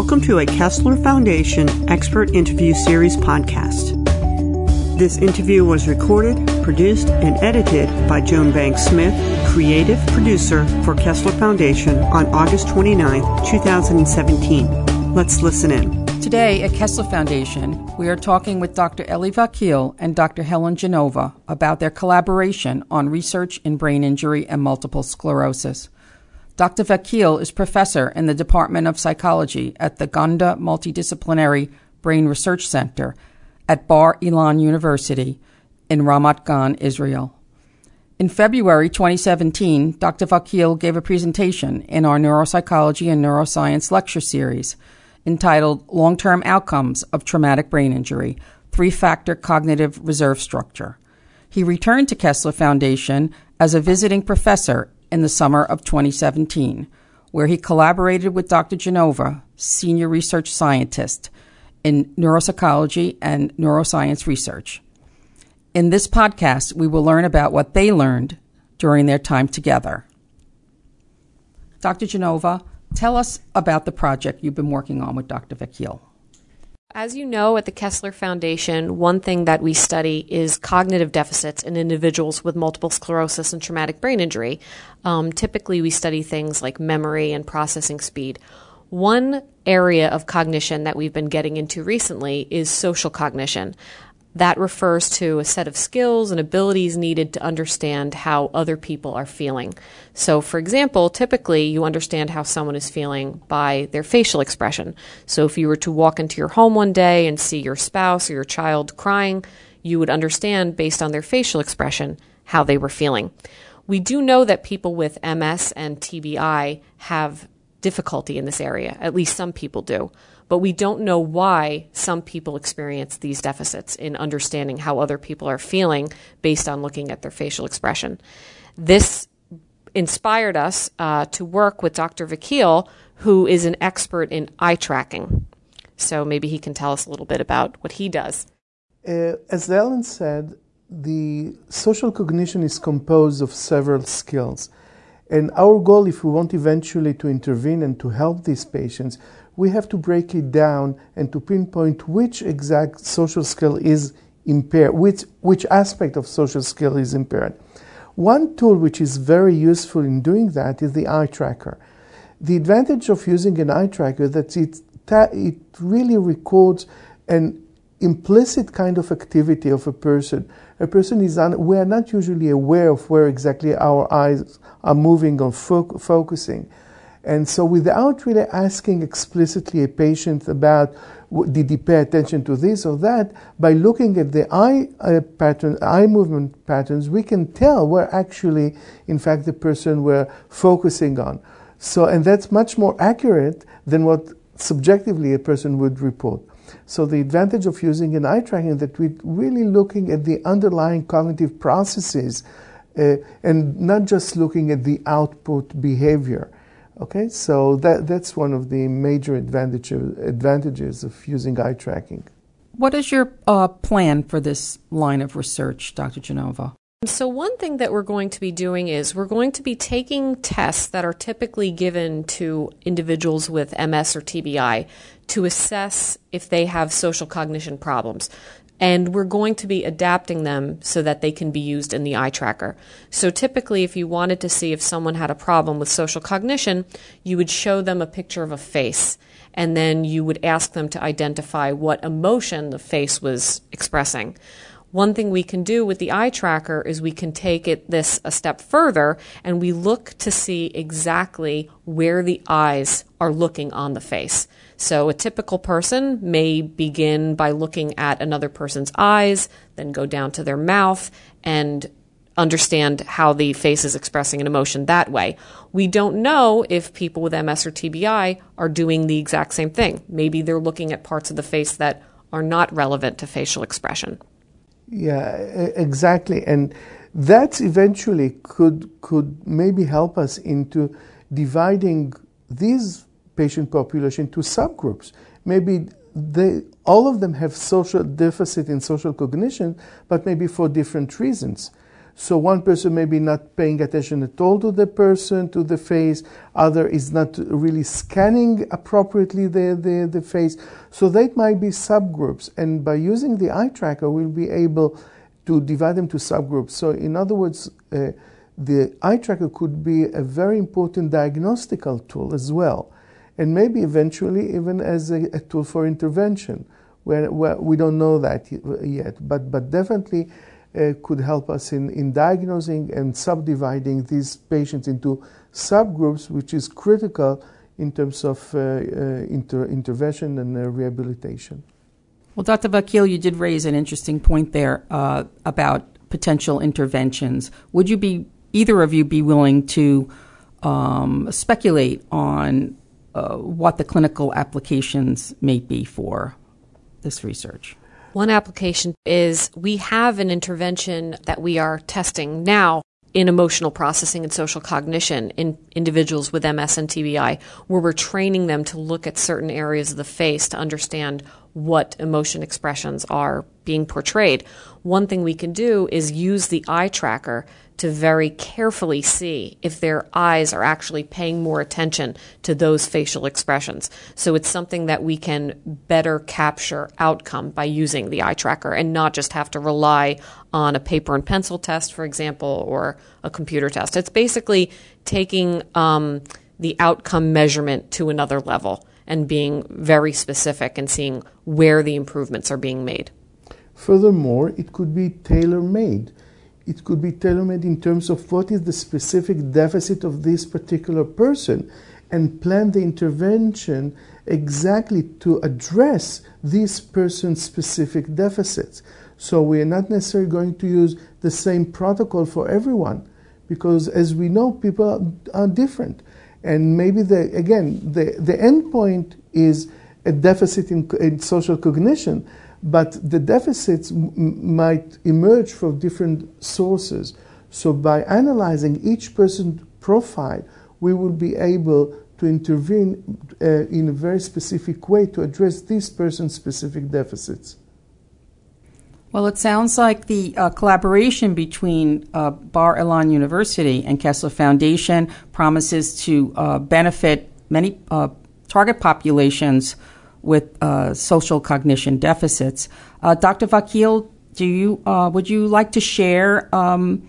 Welcome to a Kessler Foundation Expert Interview Series podcast. This interview was recorded, produced, and edited by Joan Banks Smith, creative producer for Kessler Foundation on August 29, 2017. Let's listen in. Today at Kessler Foundation, we are talking with Dr. Eli Vakil and Dr. Helen Genova about their collaboration on research in brain injury and multiple sclerosis. Dr. Vakil is professor in the Department of Psychology at the Gonda Multidisciplinary Brain Research Center at Bar Ilan University in Ramat Gan, Israel. In February 2017, Dr. Vakil gave a presentation in our Neuropsychology and Neuroscience lecture series entitled Long Term Outcomes of Traumatic Brain Injury Three Factor Cognitive Reserve Structure. He returned to Kessler Foundation as a visiting professor in the summer of 2017, where he collaborated with Dr. Genova, senior research scientist in neuropsychology and neuroscience research. In this podcast, we will learn about what they learned during their time together. Dr. Genova, tell us about the project you've been working on with Dr. Vakil. As you know, at the Kessler Foundation, one thing that we study is cognitive deficits in individuals with multiple sclerosis and traumatic brain injury. Um, typically, we study things like memory and processing speed. One area of cognition that we've been getting into recently is social cognition. That refers to a set of skills and abilities needed to understand how other people are feeling. So, for example, typically you understand how someone is feeling by their facial expression. So, if you were to walk into your home one day and see your spouse or your child crying, you would understand based on their facial expression how they were feeling. We do know that people with MS and TBI have difficulty in this area, at least some people do but we don't know why some people experience these deficits in understanding how other people are feeling based on looking at their facial expression. This inspired us uh, to work with Dr. Vakil, who is an expert in eye tracking. So maybe he can tell us a little bit about what he does. Uh, as Ellen said, the social cognition is composed of several skills. And our goal, if we want eventually to intervene and to help these patients, we have to break it down and to pinpoint which exact social skill is impaired, which, which aspect of social skill is impaired. One tool which is very useful in doing that is the eye tracker. The advantage of using an eye tracker is that it, it really records an implicit kind of activity of a person. A person is un, we are not usually aware of where exactly our eyes are moving or fo- focusing. And so, without really asking explicitly a patient about did he pay attention to this or that, by looking at the eye uh, pattern, eye movement patterns, we can tell where actually, in fact, the person were focusing on. So, and that's much more accurate than what subjectively a person would report. So, the advantage of using an eye tracking is that we're really looking at the underlying cognitive processes uh, and not just looking at the output behavior. Okay, so that, that's one of the major advantages, advantages of using eye tracking. What is your uh, plan for this line of research, Dr. Genova? So, one thing that we're going to be doing is we're going to be taking tests that are typically given to individuals with MS or TBI to assess if they have social cognition problems and we're going to be adapting them so that they can be used in the eye tracker. So typically, if you wanted to see if someone had a problem with social cognition, you would show them a picture of a face, and then you would ask them to identify what emotion the face was expressing. One thing we can do with the eye tracker is we can take it this a step further and we look to see exactly where the eyes are looking on the face. So a typical person may begin by looking at another person's eyes, then go down to their mouth and understand how the face is expressing an emotion that way. We don't know if people with MS or TBI are doing the exact same thing. Maybe they're looking at parts of the face that are not relevant to facial expression. Yeah, exactly. And that eventually could could maybe help us into dividing these patient population to subgroups. Maybe they, all of them have social deficit in social cognition, but maybe for different reasons. So one person may be not paying attention at all to the person, to the face. Other is not really scanning appropriately the, the, the face. So that might be subgroups. And by using the eye tracker, we'll be able to divide them to subgroups. So in other words, uh, the eye tracker could be a very important diagnostical tool as well. And maybe eventually even as a, a tool for intervention, where, where, we don't know that yet. But, but definitely uh, could help us in, in diagnosing and subdividing these patients into subgroups, which is critical in terms of uh, uh, inter- intervention and uh, rehabilitation. Well, Dr. Vakil, you did raise an interesting point there uh, about potential interventions. Would you be, either of you, be willing to um, speculate on uh, what the clinical applications may be for this research? One application is we have an intervention that we are testing now in emotional processing and social cognition in individuals with MS and TBI, where we're training them to look at certain areas of the face to understand what emotion expressions are being portrayed. One thing we can do is use the eye tracker to very carefully see if their eyes are actually paying more attention to those facial expressions. So it's something that we can better capture outcome by using the eye tracker and not just have to rely on a paper and pencil test, for example, or a computer test. It's basically taking um, the outcome measurement to another level and being very specific and seeing where the improvements are being made. Furthermore, it could be tailor made it could be tailor-made in terms of what is the specific deficit of this particular person and plan the intervention exactly to address this person's specific deficits. So we are not necessarily going to use the same protocol for everyone because as we know people are different and maybe the again the, the end point is a deficit in, in social cognition but the deficits m- might emerge from different sources. So by analyzing each person's profile, we will be able to intervene uh, in a very specific way to address this person's specific deficits. Well, it sounds like the uh, collaboration between uh, Bar Ilan University and Kessler Foundation promises to uh, benefit many uh, target populations with uh, social cognition deficits. Uh, Dr. Vakil, do you uh, would you like to share um,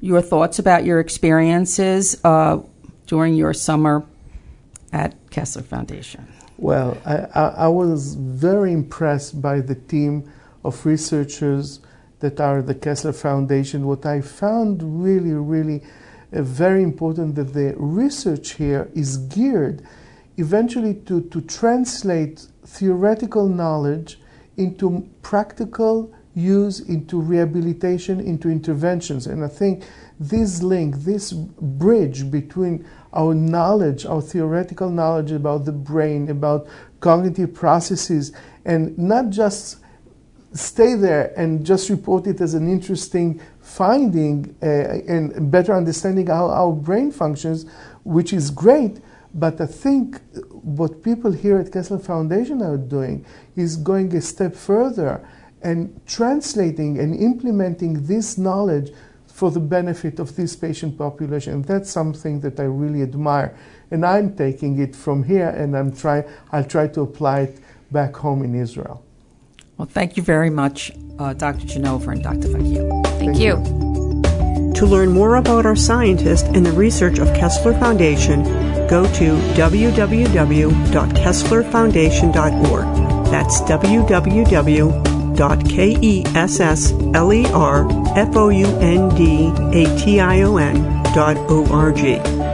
your thoughts about your experiences uh, during your summer at Kessler Foundation? Well, I, I, was very impressed by the team of researchers that are the Kessler Foundation. What I found really, really uh, very important that the research here is geared eventually to, to translate theoretical knowledge into practical use, into rehabilitation, into interventions. And I think this link, this bridge between our knowledge, our theoretical knowledge about the brain, about cognitive processes, and not just stay there and just report it as an interesting finding uh, and better understanding how our brain functions, which is great, but I think what people here at Kessler Foundation are doing is going a step further and translating and implementing this knowledge for the benefit of this patient population. And that's something that I really admire. And I'm taking it from here and I'm try, I'll try to apply it back home in Israel. Well, thank you very much, uh, Dr. Genova and Dr. Vakil. Thank, thank you. you. To learn more about our scientists and the research of Kessler Foundation, go to www.kesslerfoundation.org. That's www.kesslerfoundation.org.